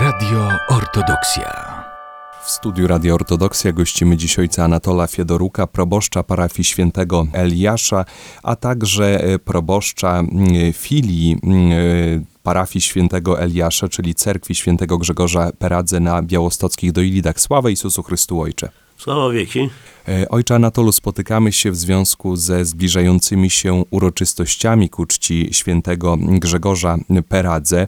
Radio Ortodoksja. W studiu Radio Ortodoksja gościmy dziś ojca Anatola Fiedoruka, proboszcza parafii świętego Eliasza, a także e, proboszcza mm, filii e, parafii świętego Eliasza, czyli cerkwi świętego Grzegorza Peradze na białostockich Doilidach. Sława Jezusu Chrystu Ojcze. Sława wieki. E, Ojcze Anatolu, spotykamy się w związku ze zbliżającymi się uroczystościami ku czci świętego Grzegorza Peradze,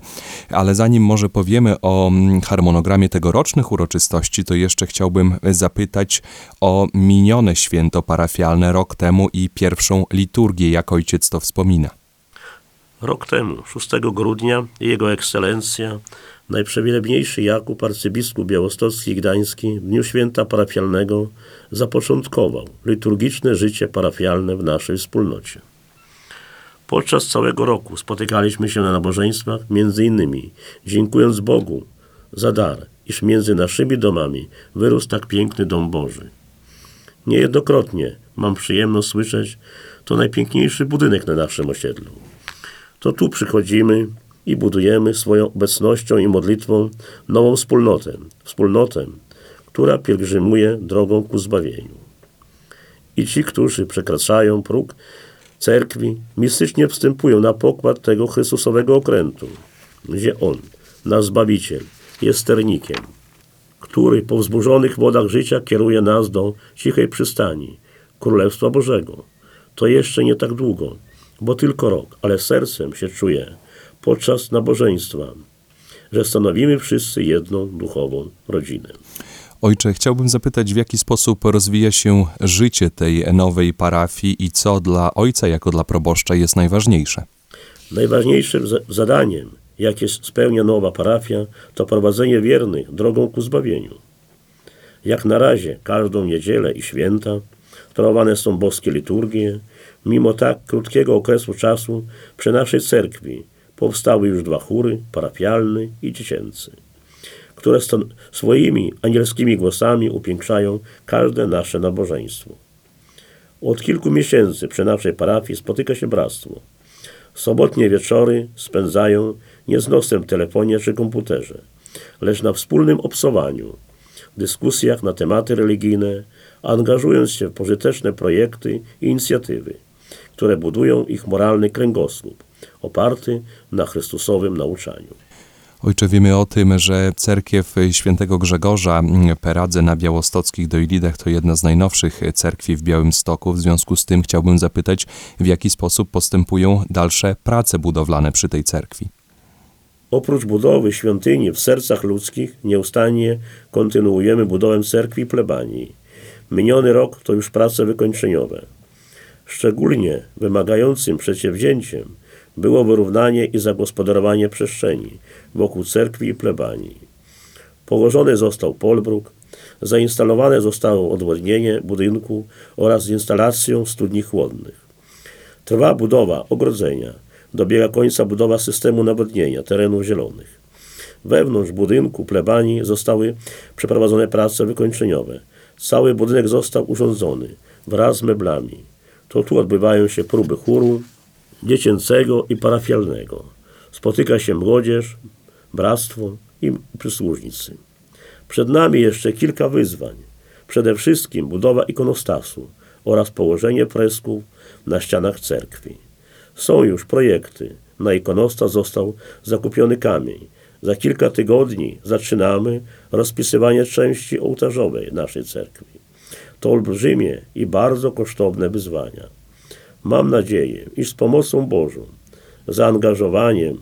ale zanim może powiemy o mm, harmonogramie tegorocznych uroczystości, to jeszcze chciałbym zapytać o minione święto parafialne rok temu i pierwszą liturgię, jak ojciec to wspomina. Rok temu, 6 grudnia, Jego Ekscelencja, najprzewielebniejszy Jakub, arcybiskup białostocki i gdański, w dniu święta parafialnego zapoczątkował liturgiczne życie parafialne w naszej wspólnocie. Podczas całego roku spotykaliśmy się na nabożeństwach, między innymi dziękując Bogu za dar, iż między naszymi domami wyrósł tak piękny dom Boży. Niejednokrotnie mam przyjemność słyszeć, to najpiękniejszy budynek na naszym osiedlu. To tu przychodzimy i budujemy swoją obecnością i modlitwą nową wspólnotę, wspólnotę, która pielgrzymuje drogą ku zbawieniu. I ci, którzy przekraczają próg cerkwi, mistycznie wstępują na pokład tego Chrystusowego okrętu, gdzie On, nasz Zbawiciel, jest sternikiem, który po wzburzonych wodach życia kieruje nas do cichej przystani, Królestwa Bożego. To jeszcze nie tak długo, bo tylko rok, ale sercem się czuję podczas nabożeństwa, że stanowimy wszyscy jedną duchową rodzinę. Ojcze, chciałbym zapytać, w jaki sposób rozwija się życie tej nowej parafii i co dla ojca, jako dla proboszcza, jest najważniejsze? Najważniejszym za- zadaniem, jakie spełnia nowa parafia, to prowadzenie wiernych drogą ku zbawieniu. Jak na razie każdą niedzielę i święta sprawowane są boskie liturgie, mimo tak krótkiego okresu czasu przy naszej cerkwi powstały już dwa chóry, parafialny i dziecięcy, które swoimi anielskimi głosami upiększają każde nasze nabożeństwo. Od kilku miesięcy przy naszej parafii spotyka się bractwo. Sobotnie wieczory spędzają nie z nosem w telefonie czy komputerze, lecz na wspólnym obsowaniu, dyskusjach na tematy religijne, angażując się w pożyteczne projekty i inicjatywy, które budują ich moralny kręgosłup, oparty na Chrystusowym nauczaniu. Ojcze, wiemy o tym, że cerkiew świętego Grzegorza mm, Peradze na białostockich Dojlidach to jedna z najnowszych cerkwi w Białymstoku. W związku z tym chciałbym zapytać, w jaki sposób postępują dalsze prace budowlane przy tej cerkwi. Oprócz budowy świątyni w sercach ludzkich, nieustannie kontynuujemy budowę cerkwi plebanii. Miniony rok to już prace wykończeniowe. Szczególnie wymagającym przedsięwzięciem było wyrównanie i zagospodarowanie przestrzeni wokół cerkwi i plebanii. Położony został polbruk, zainstalowane zostało odwodnienie budynku oraz z instalacją studni chłodnych. Trwa budowa ogrodzenia. Dobiega końca budowa systemu nawodnienia terenów zielonych. Wewnątrz budynku plebanii zostały przeprowadzone prace wykończeniowe. Cały budynek został urządzony wraz z meblami. To tu odbywają się próby chóru dziecięcego i parafialnego. Spotyka się młodzież, bractwo i przysłużnicy. Przed nami jeszcze kilka wyzwań. Przede wszystkim budowa ikonostasu oraz położenie fresków na ścianach cerkwi. Są już projekty. Na ikonostas został zakupiony kamień. Za kilka tygodni zaczynamy rozpisywanie części ołtarzowej naszej cerkwi. To olbrzymie i bardzo kosztowne wyzwania. Mam nadzieję, iż z pomocą Bożą, zaangażowaniem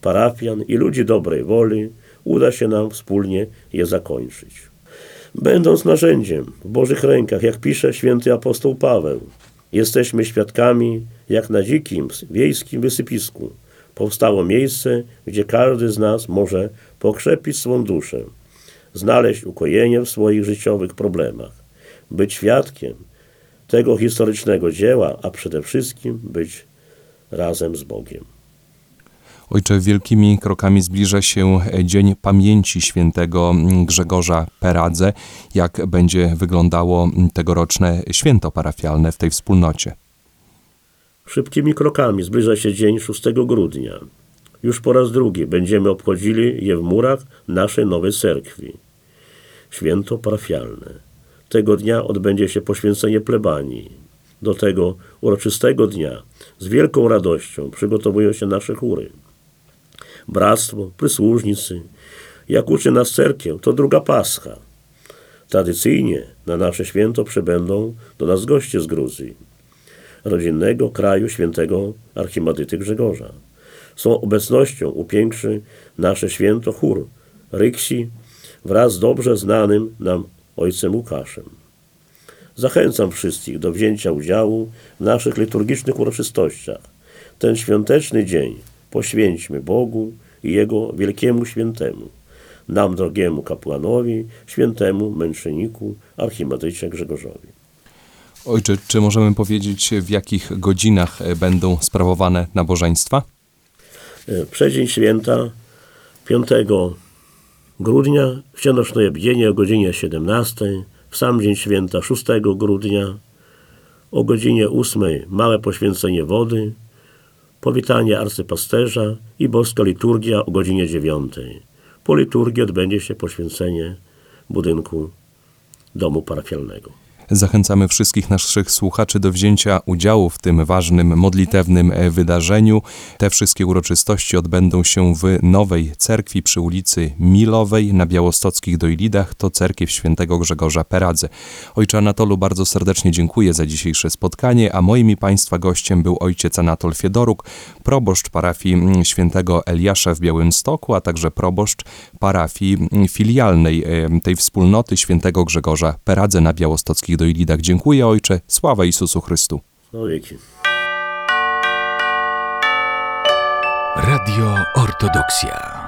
parafian i ludzi dobrej woli uda się nam wspólnie je zakończyć. Będąc narzędziem w Bożych rękach, jak pisze święty apostoł Paweł, jesteśmy świadkami, jak na dzikim, wiejskim wysypisku powstało miejsce, gdzie każdy z nas może pokrzepić swą duszę, znaleźć ukojenie w swoich życiowych problemach, być świadkiem tego historycznego dzieła, a przede wszystkim być razem z Bogiem. Ojcze, wielkimi krokami zbliża się Dzień Pamięci Świętego Grzegorza Peradze. Jak będzie wyglądało tegoroczne święto parafialne w tej wspólnocie? Szybkimi krokami zbliża się dzień 6 grudnia. już po raz drugi będziemy obchodzili je w murach naszej nowej cerkwi. Święto parafialne. Tego dnia odbędzie się poświęcenie plebanii. Do tego uroczystego dnia z wielką radością przygotowują się nasze chóry. Bractwo, przysłużnicy. Jak uczy nas cerkiew, to druga Pascha. Tradycyjnie na nasze święto przybędą do nas goście z Gruzji, rodzinnego kraju świętego archimadyty Grzegorza. Swą obecnością upiększy nasze święto chór Ryksi wraz z dobrze znanym nam ojcem Łukaszem. Zachęcam wszystkich do wzięcia udziału w naszych liturgicznych uroczystościach. Ten świąteczny dzień poświęćmy Bogu i Jego wielkiemu świętemu, nam drogiemu kapłanowi, świętemu męczenniku, archimadycie Grzegorzowi. Ojcze, czy możemy powiedzieć, w jakich godzinach będą sprawowane nabożeństwa? E, Przeddzień święta 5 grudnia, wsianoczne bdzienie o godzinie 17, w sam dzień święta 6 grudnia, o godzinie 8 małe poświęcenie wody, powitanie arcypasterza i boska liturgia o godzinie 9. Po liturgii odbędzie się poświęcenie budynku domu parafialnego. Zachęcamy wszystkich naszych słuchaczy do wzięcia udziału w tym ważnym modlitewnym e, wydarzeniu. Te wszystkie uroczystości odbędą się w nowej cerkwi przy ulicy Milowej na Białostockich Dojlidach. To cerkiew świętego Grzegorza Peradze. Ojcze Anatolu, bardzo serdecznie dziękuję za dzisiejsze spotkanie, a moim i Państwa gościem był ojciec Anatol Fiedoruk, proboszcz parafii mm, świętego Eliasza w Białymstoku, a także proboszcz parafii mm, filialnej tej wspólnoty świętego Grzegorza Peradze na Białostockich Dojlidach. Dziękuję Ojcze, sława Jezusu Chrystu. No wieki. Radio Ortodoksja.